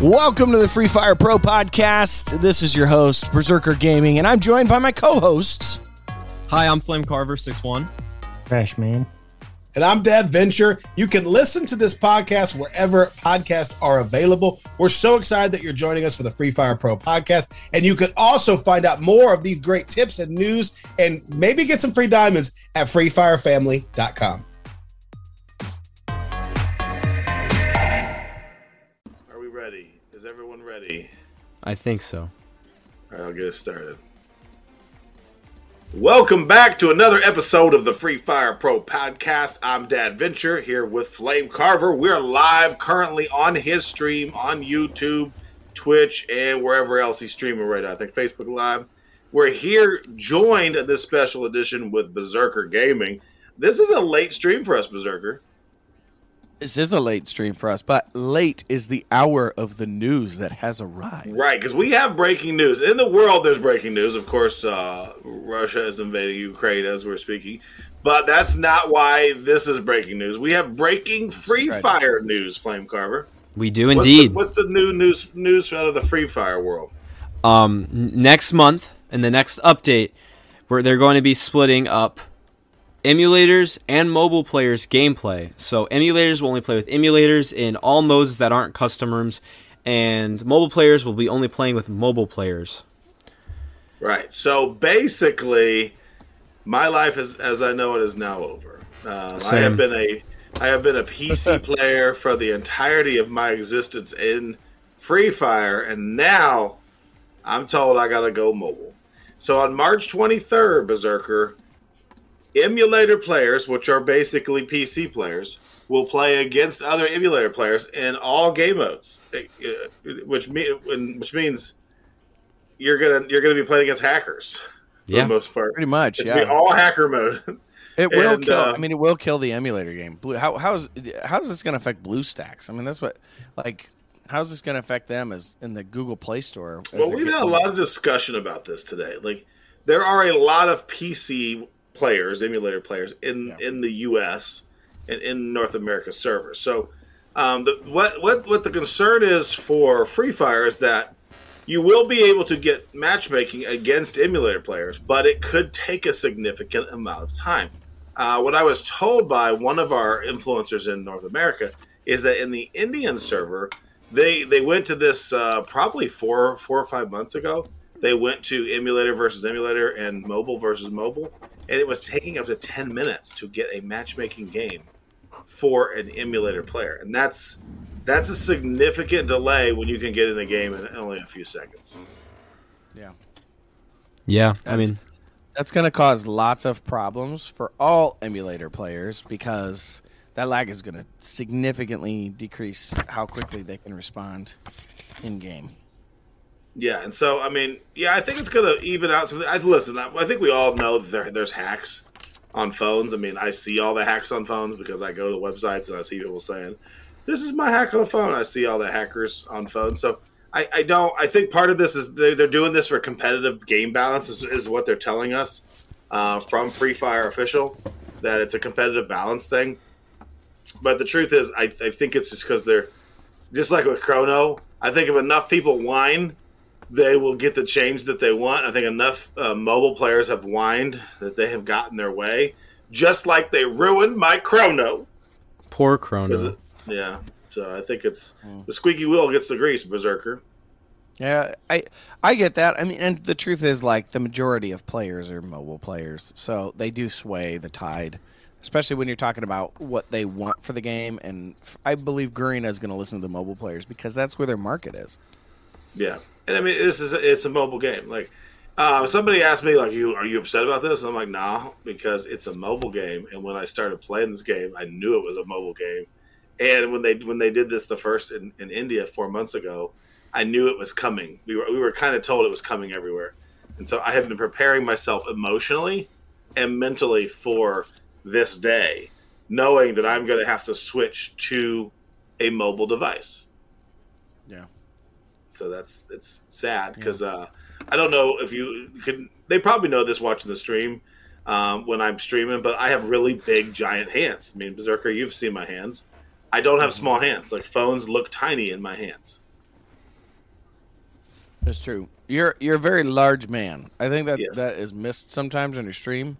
Welcome to the Free Fire Pro podcast. This is your host, Berserker Gaming, and I'm joined by my co hosts. Hi, I'm Flame Carver 61. Trash man. And I'm Dad Venture. You can listen to this podcast wherever podcasts are available. We're so excited that you're joining us for the Free Fire Pro podcast. And you can also find out more of these great tips and news and maybe get some free diamonds at freefirefamily.com. ready? I think so. All right, I'll get it started. Welcome back to another episode of the Free Fire Pro podcast. I'm Dad Venture here with Flame Carver. We're live currently on his stream on YouTube, Twitch, and wherever else he's streaming right now. I think Facebook Live. We're here joined in this special edition with Berserker Gaming. This is a late stream for us, Berserker. This is a late stream for us, but late is the hour of the news that has arrived. Right, because we have breaking news. In the world, there's breaking news. Of course, uh, Russia is invading Ukraine as we're speaking. But that's not why this is breaking news. We have breaking Free. Fire news, Flame Carver. We do What's indeed. the, what's the new news news out of the Free Fire world? um, next month, in the next update, where they're going to be splitting up emulators and mobile players gameplay. So emulators will only play with emulators in all modes that aren't custom rooms, and mobile players will be only playing with mobile players. Right. So basically, my life is as I know it is now over. Uh, I have been a I have been a PC player for the entirety of my existence in Free Fire, and now I'm told I got to go mobile. So on March 23rd, Berserker, emulator players, which are basically PC players, will play against other emulator players in all game modes, eh, eh, which mean which means you're gonna you're gonna be playing against hackers for Yeah. the most part. Pretty much, It's yeah. be all hacker mode. It will and, kill. uh, I mean, it will kill the emulator game. Blue. How how's how's this going to affect BlueStacks? I mean, that's what like. How's this going to affect them as in the Google Play Store? well, we've had a lot of discussion about this today. Like, there are a lot of PC players, emulator players in Yeah. in the U.S. and in North America servers. So, um, the, what what what the concern is for Free Fire is that you will be able to get matchmaking against emulator players, but it could take a significant amount of time. Uh, what I was told by one of our influencers in North America is that in the Indian server, they they went to this uh, probably four four or five months ago. They went to emulator versus emulator and mobile versus mobile, and it was taking up to ten minutes to get a matchmaking game for an emulator player, and that's that's a significant delay when you can get in a game in only a few seconds. Yeah, Yeah. I mean, That's going to cause lots of problems for all emulator players because that lag is going to significantly decrease how quickly they can respond in game. Yeah, and so I mean, yeah, I think it's gonna even out something. I listen. I, I think we all know there, there's hacks on phones. I mean, I see all the hacks on phones because I go to websites and I see people saying, "This is my hack on a phone." I see all the hackers on phones. So I, I don't. I think part of this is they, they're doing this for competitive game balance. Is, is what they're telling us uh, from Free Fire official that it's a competitive balance thing. But the truth is, I, I think it's just because they're just like with Chrono. I think if enough people whine they will get the change that they want. I think enough uh, mobile players have whined that they have gotten their way, just like they ruined my Chrono. poor Is Chrono. it? Yeah. So I think it's the squeaky wheel gets the grease, Berserker. Yeah, I I get that. I mean, and the truth is, like, the majority of players are mobile players, so they do sway the tide, especially when you're talking about what they want for the game. And f- I believe Garena is going to listen to the mobile players because that's where their market is. Yeah, and I mean this is it's a mobile game. Like uh, somebody asked me, like, "You are you upset about this?" And I'm like, "Nah," because it's a mobile game. And when I started playing this game, I knew it was a mobile game. And when they when they did this the first in, in India four months ago, I knew it was coming. We were we were kind of told it was coming everywhere, and so I have been preparing myself emotionally and mentally for this day, knowing that I'm going to have to switch to a mobile device. Yeah. So that's it's sad because uh, I don't know if you could. They probably know this watching the stream um, when I'm streaming, but I have really big, giant hands. I mean, Berserker, you've seen my hands. I don't have small hands. Like phones look tiny in my hands. That's true. You're you're a very large man. I think that Yes. that is missed sometimes on your stream,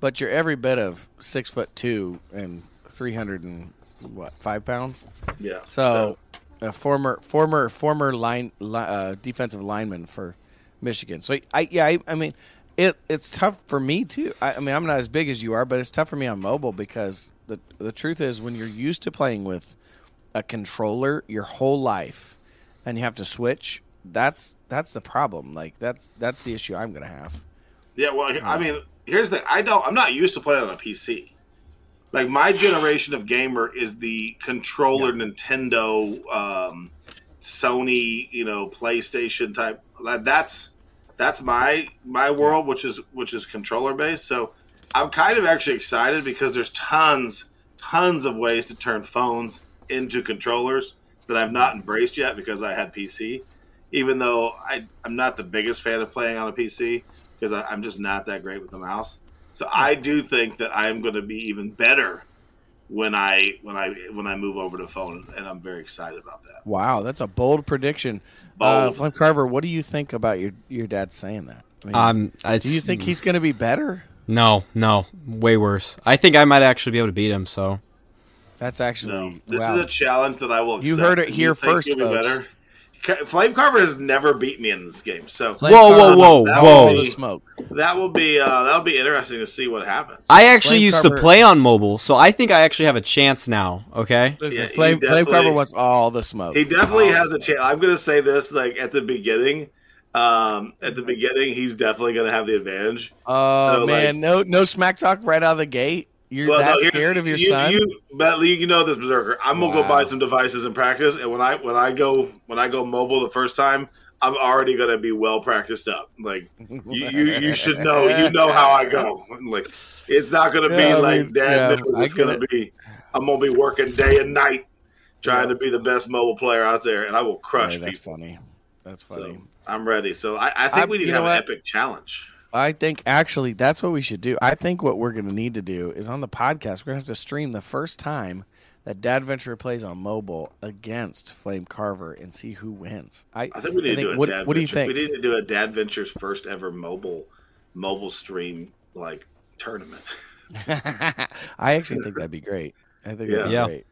but you're every bit of six foot two and three hundred and what five pounds. Yeah. So, a former former former line uh, defensive lineman for Michigan. So I yeah I, I mean it it's tough for me too. I, I mean I'm not as big as you are, but it's tough for me on mobile because the the truth is when you're used to playing with a controller your whole life and you have to switch that's that's the problem like that's that's the issue i'm gonna have Yeah, well, I mean, here's the I don't I'm not used to playing on a PC. Like my generation of gamer is the controller Nintendo, um, Sony, you know, PlayStation type. Like, That's that's my my world, which is which is controller based. So I'm kind of actually excited because there's tons tons of ways to turn phones into controllers that I've not embraced yet because I had PC. Even though I, I'm not the biggest fan of playing on a PC, because I'm just not that great with the mouse. So I do think that I'm going to be even better when I when I when I move over to phone, and I'm very excited about that. wow that's a bold prediction uh, Bold. carver what do you think about your your dad saying that I mean, Um, do you think he's gonna be better No, no, way worse. I think I might actually be able to beat him. So that's actually So this wow. is a challenge that I will. Accept. You heard it here think first, you'll be folks. better. Ca- Flame Carver has never beat me in this game, so Flame Whoa, Carver whoa, was whoa, all whoa. the smoke that will be uh, that'll be interesting to see what happens. I actually Flame used cover- to play on mobile, so I think I actually have a chance now. Okay. Listen, Yeah, flame, flame carver wants all the smoke He definitely All has a chance. I'm going to say this like at the beginning. Um, at the beginning, he's definitely going to have the advantage. oh So, man no no smack talk right out of the gate you're Well, that no, scared of your you, son You, but you know this berserker. I'm gonna go buy some devices and practice. And when I when I go when I go mobile the first time, I'm already gonna be well practiced up. Like you, you, you should know. You know how I go. Like it's not gonna be Yeah, I like mean, dad. yeah, it's gonna it. be. I'm gonna be working day and night, trying Yeah. to be the best mobile player out there, and I will crush that's people. funny that's funny So I'm ready. So I, I think I- we need to have an epic challenge. I think actually that's what we should do. I think what we're going to need to do is on the podcast, we're going to have to stream the first time that Dad Venture plays on mobile against Flame Carver and see who wins. I, I think we need I to do a what, dad. what do you think? We need to do a Dad Ventures first ever mobile mobile stream like tournament. I actually think that'd be great. I think that'd be Yeah. great.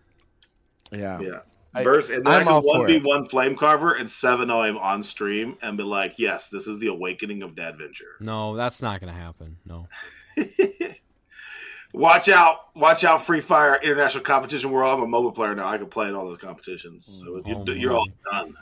Yeah. Yeah. I- Verse, and then I'm I all can one v one flame carver and seven o him on stream and be like, yes, this is the awakening of Dad Venture. No, that's not gonna happen. No. watch out, watch out, Free Fire International Competition World. I'm a mobile player now. I can play in all those competitions. So mm. Oh, you, you're all done.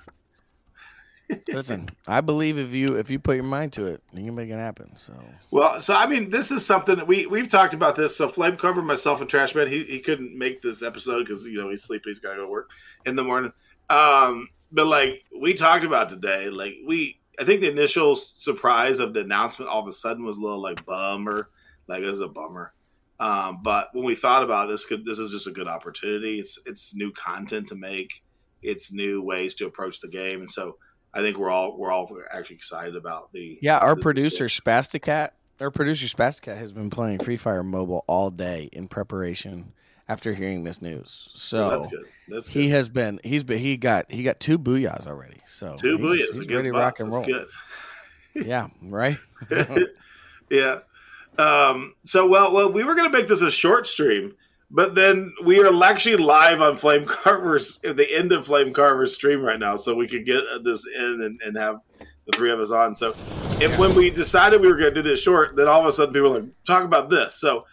Listen, I believe if you if you put your mind to it, you can make it happen. So Well, so I mean, this is something that we we've talked about this. So Flame Carver, myself, and Trashman, he he couldn't make this episode because you know he's sleepy. He's got to go to work in the morning. Um, but like we talked about today, like we, I think the initial surprise of the announcement all of a sudden was a little like bummer, like it was a bummer. Um, but when we thought about this, could this is just a good opportunity. It's it's new content to make. It's new ways to approach the game, and so I think we're all we're all actually excited about the yeah, our the- producer Spasticat, our producer Spasticat has been playing Free Fire Mobile all day in preparation after hearing this news. So that's good. That's good. he has been he's been he got he got two booyahs already. So Two he's, booyahs he's ready to rock and roll. good. Yeah, right. yeah. Um, so well, well, we were going to make this a short stream, but then we are actually live on Flame Carver's at the end of Flame Carver's stream right now, so we could get this in and, and have the three of us on. So, if when we decided we were going to do this short, then all of a sudden people were like, talk about this. So,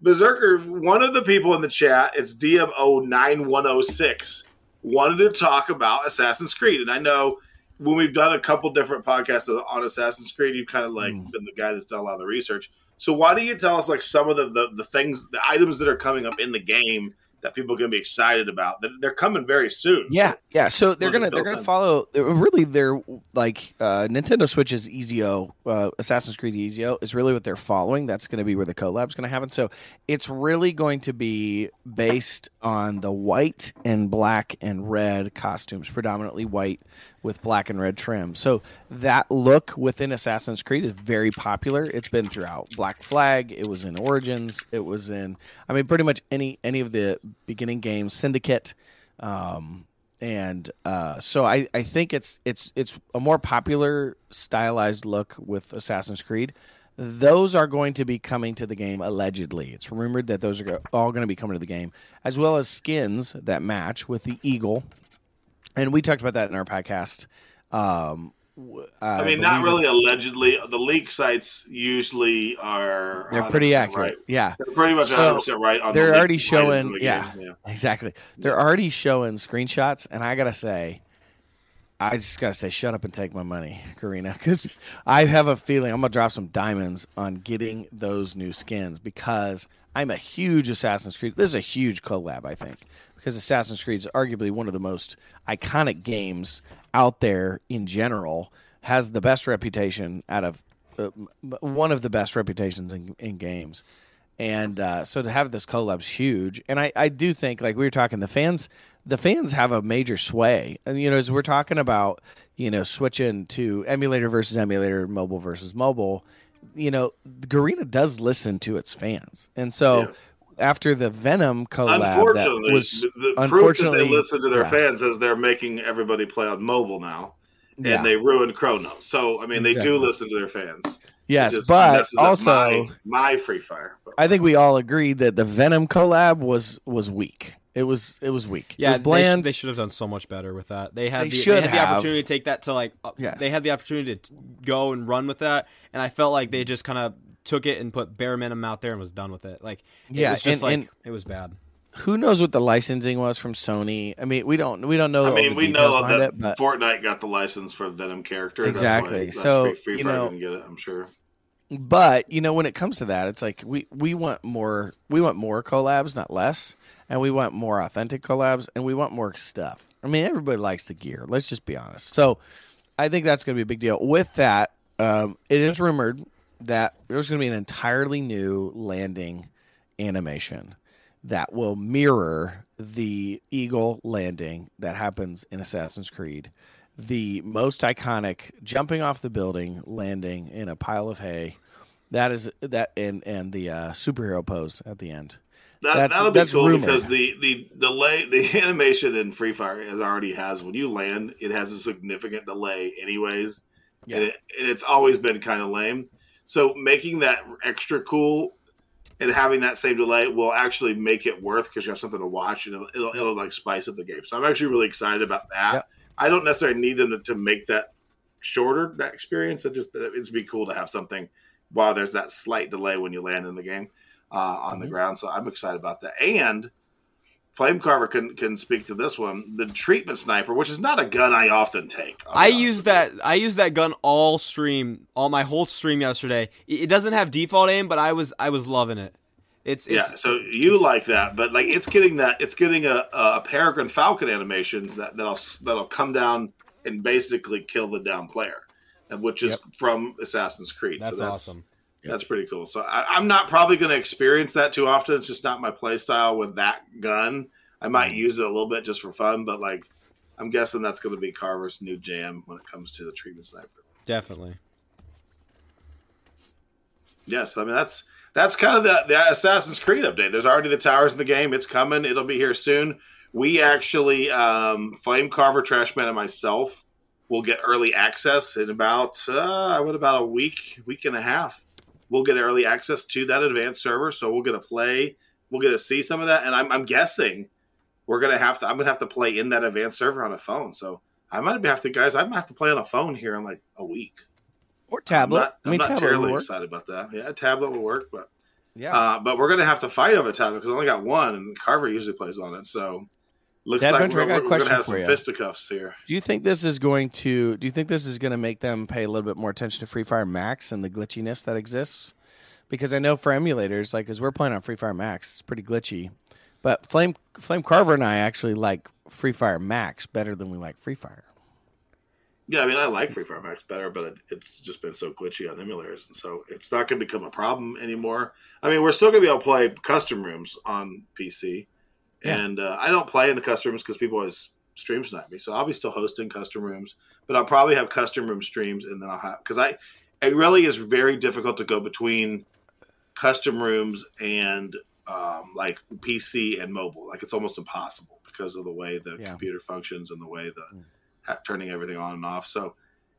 Berserker, one of the people in the chat, it's DMO nine one zero six, wanted to talk about Assassin's Creed, and I know when we've done a couple different podcasts on Assassin's Creed, you've kind of like Mm. been the guy that's done a lot of the research. So why don't you tell us like some of the, the the things, the items that are coming up in the game that people can be excited about? That they're coming very soon. Yeah, yeah. So they're gonna they're gonna follow. Really, they're like uh, Nintendo Switch's Ezio, uh, Assassin's Creed Ezio is really what they're following. That's going to be where the collab's going to happen. So it's really going to be based on the white and black and red costumes, predominantly white with black and red trim. So that look within Assassin's Creed is very popular. It's been throughout Black Flag. It was in Origins. It was in. I mean, pretty much any any of the beginning games. Syndicate. Um, and uh, so I, I think it's it's it's a more popular stylized look with Assassin's Creed. Those are going to be coming to the game allegedly. It's rumored that those are all going to be coming to the game, as well as skins that match with the eagle. And we talked about that in our podcast. Um, w- I mean, not really allegedly. The leak sites usually are. They're pretty accurate. Right. Yeah, They're pretty much So, 100 right. On they're the already showing- the yeah. yeah. Exactly. They're already showing screenshots, and I gotta say, I just gotta say, shut up and take my money, Garena, because I have a feeling I'm gonna drop some diamonds on getting those new skins because I'm a huge Assassin's Creed. This is a huge collab, I think, because Assassin's Creed is arguably one of the most iconic games out there in general. Has the best reputation out of uh, one of the best reputations in, in games and uh, so to have this collab's huge and I, I do think like we were talking the fans the fans have a major sway and you know as we're talking about you know switching to emulator versus emulator mobile versus mobile you know Garena does listen to its fans and so Yeah. After the venom collab that Unfortunately, was the, the proof that unfortunately they listen to their yeah. fans as they're making everybody play on mobile now, and yeah. they ruined Chronos. So I mean, they do listen to their fans. It yes but also my, my free fire. But- I think we all agreed that the Venom collab was was weak. It was it was weak. Yeah, it was bland. They, sh- they should have done so much better with that. They had They the, should they had the opportunity to take that to like. uh, Yes. They had the opportunity to go and run with that, and I felt like they just kind of took it and put bare minimum out there and was done with it. Like, it Yeah, was just and- like and- it was bad. Who knows what the licensing was from Sony? I mean, we don't we don't know. I all mean, the we know that it, but Fortnite got the license for Venom character. Exactly. That's why, So, that's free, free you know- didn't get it. I'm sure. but you know when it comes to that, it's like we we want more we want more collabs, not less, and we want more authentic collabs, and we want more stuff. I mean, everybody likes the gear. Let's just be honest. So, I think that's going to be a big deal. With that, um, it is rumored that there's going to be an entirely new landing animation that will mirror the eagle landing that happens in Assassin's Creed. The most iconic jumping off the building, landing in a pile of hay. That is that and and the uh, superhero pose at the end. That, that'll be cool rumored. because the the delay the animation in Free Fire has already has when you land it has a significant delay anyways, Yeah. and, it, and it's always been kind of lame. So making that extra cool and having that same delay will actually make it worth because you have something to watch and it'll, it'll, it'll like spice up the game. So I'm actually really excited about that. Yep. I don't necessarily need them to, to make that shorter that experience. It just it'd be cool to have something while there's that slight delay when you land in the game uh, on the Mhm. ground. So I'm excited about that. And Flame Carver can can speak to this one. The treatment sniper, which is not a gun I often take. I use that. I used that gun all stream, all my whole stream yesterday. It doesn't have default aim, but I was I was loving it. It's, it's yeah, so you like that, but like it's getting that it's getting a, a Peregrine Falcon animation that that'll that'll come down and basically kill the down player, which is Yep. from Assassin's Creed. that's, so awesome. That's pretty cool. So I, I'm not probably going to experience that too often. It's just not my play style with that gun. I might Mm-hmm. use it a little bit just for fun, but like I'm guessing that's going to be Carver's new jam when it comes to the treatment sniper. Definitely. Yes, I mean that's that's kind of the, the Assassin's Creed update. There's already the towers in the game. It's coming. It'll be here soon. We actually, um, Flame Carver, Trashman, and myself will get early access in about uh, what about a week, week and a half. We'll get early access to that advanced server, so we'll get to play. We'll get to see some of that, and I'm, I'm guessing we're gonna have to. I'm gonna have to play in that advanced server on a phone. So I might have to, guys. I might have to play on a phone here in like a week. Or tablet. I'm not, I mean, I'm not terribly excited about that. Yeah, a tablet will work, but Yeah. uh, but we're gonna have to fight over tablet because I only got one, and Carver usually plays on it. So looks Dad like Venture, we're, got a question have for some you. fisticuffs here. do you think this is going to? Do you think this is going to make them pay a little bit more attention to Free Fire Max and the glitchiness that exists? Because I know for emulators, like as we're playing on Free Fire Max, it's pretty glitchy. But Flame Flame Carver and I actually like Free Fire Max better than we like Free Fire. Yeah, I mean I like Free Fire Max better, but it, it's just been so glitchy on emulators, and so it's not gonna become a problem anymore. I mean, we're still gonna be able to play custom rooms on PC, Yeah. and uh, I don't play in the custom rooms because people always stream snipe me. So I'll be still hosting custom rooms, but I'll probably have custom room streams, and then I'll have because I it really is very difficult to go between custom rooms and um, like PC and mobile. Like it's almost impossible because of the way the Yeah. computer functions and the way the Mm. ha- turning everything on and off. So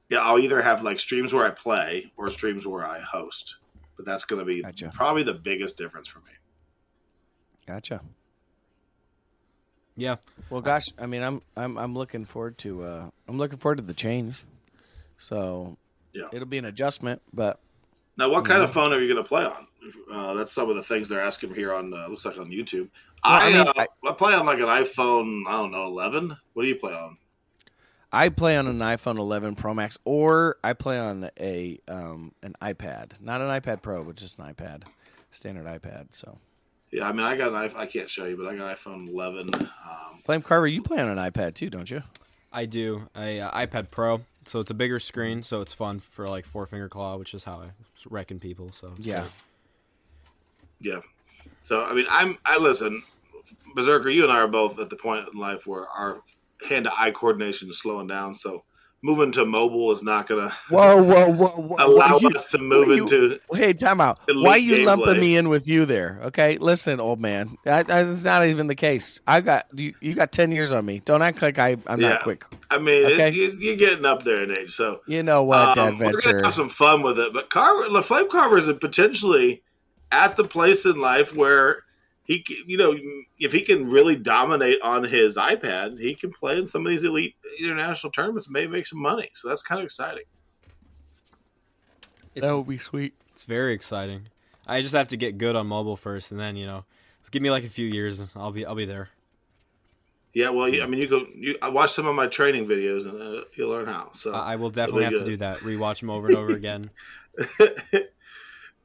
yeah, I'll either have like streams where I play or streams where I host. But that's going to be Gotcha. probably the biggest difference for me. Gotcha. Yeah. Well, gosh, I mean, I'm I'm I'm looking forward to uh I'm looking forward to the change. So Yeah. it'll be an adjustment, but Now, what kind Yeah. of phone are you going to play on? Uh, that's some of the things they're asking here on uh, looks like on YouTube. I I, mean, uh, I- I play on like an iPhone. I don't know, eleven. What do you play on? I play on an iPhone 11 Pro Max, or I play on a um, an iPad, not an iPad Pro, but just an iPad, standard iPad. So, Yeah, I mean, I got an iPhone. I can't show you, but I got an iPhone 11. Um, Flame Carver, you play on an iPad too, don't you? I do a uh, iPad Pro, so it's a bigger screen, so it's fun for like four finger claw, which is how I reckon people. So it's Yeah. great. yeah. So I mean, I'm. I listen, Berserker. You and I are both at the point in life where our hand-to-eye coordination is slowing down. So moving to mobile is not going to Whoa, whoa, whoa, whoa! allow you- us to move you- into. Hey, time out. Why you gameplay. lumping me in with you there? Okay, listen, old man. That, that's not even the case. I got you. You got ten years on me. Don't act like I, I'm Yeah. not quick. I mean, Okay. it, you, you're getting up there in age, so. You know what, Um, we're gonna have some fun with it. But Carver, the Flame Carver is potentially at the place in life where he, you know, if he can really dominate on his iPad, he can play in some of these elite international tournaments, and maybe make some money. So that's kind of exciting. It's, That would be sweet. it's very exciting. I just have to get good on mobile first, and then you know, give me like a few years, and I'll be I'll be there. Yeah, well, I mean, you go. You, I watched some of my training videos, and uh, you'll learn how. So I I will definitely have be to do that. Rewatch them over and over again.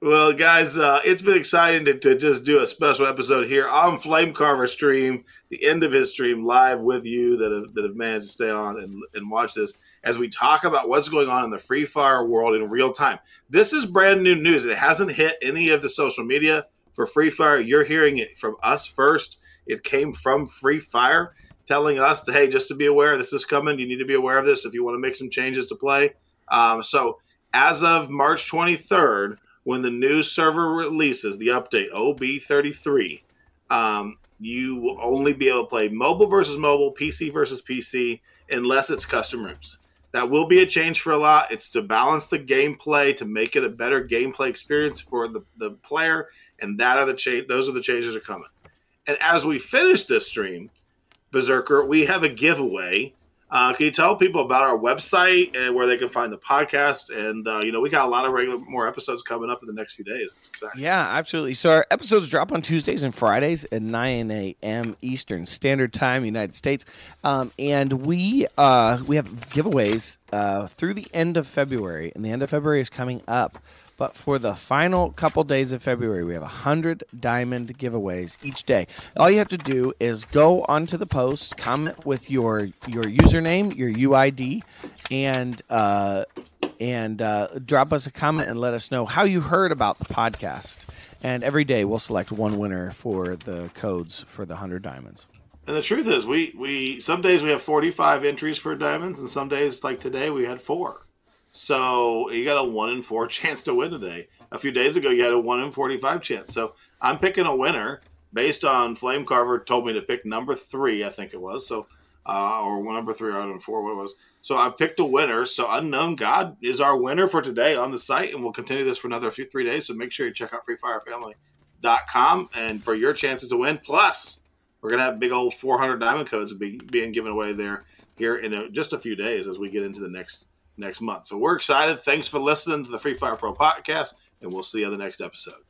well, guys, uh, it's been exciting to, to just do a special episode here on Flame Carver stream, the end of his stream, live with you that have, that have managed to stay on and, and watch this as we talk about what's going on in the Free Fire world in real time. This is brand new news. It hasn't hit any of the social media for Free Fire. You're hearing it from us first. It came from Free Fire telling us to, hey, just to be aware, this is coming. You need to be aware of this if you want to make some changes to play. Um, so, as of March 23rd, when the new server releases the update OB33, um, you will only be able to play mobile versus mobile, PC versus PC, unless it's custom rooms. That will be a change for a lot. It's to balance the gameplay to make it a better gameplay experience for the, the player, and that are the cha- those are the changes that are coming. And as we finish this stream, Berserker, we have a giveaway. Uh, can you tell people about our website and where they can find the podcast? And uh, you know, we got a lot of regular more episodes coming up in the next few days. It's exciting. Yeah, absolutely. So our episodes drop on Tuesdays and Fridays at 9 a.m. Eastern Standard Time, United States, um, and we uh, we have giveaways uh, through the end of February, and the end of February is coming up. But for the final couple days of February, we have 100 diamond giveaways each day. All you have to do is go onto the post, comment with your your username, your UID, and uh, and uh, drop us a comment and let us know how you heard about the podcast. And every day we'll select one winner for the codes for the 100 diamonds. And the truth is, we we some days we have forty five entries for diamonds, and some days like today we had four. So you got a one in four chance to win today. A few days ago, you had a one in forty five chance. So I'm picking a winner based on Flame Carver told me to pick number three, I think it was. So uh, or number three or number four, what it was. So I picked a winner. So Unknown God is our winner for today on the site, and we'll continue this for another few three days. So make sure you check out freefirefamily.com and for your chances to win. Plus, we're gonna have big old 400 diamond codes be, being given away there here in a, just a few days as we get into the next next month. So we're excited. Thanks for listening to the Free Fire Pro podcast, and we'll see you on the next episode.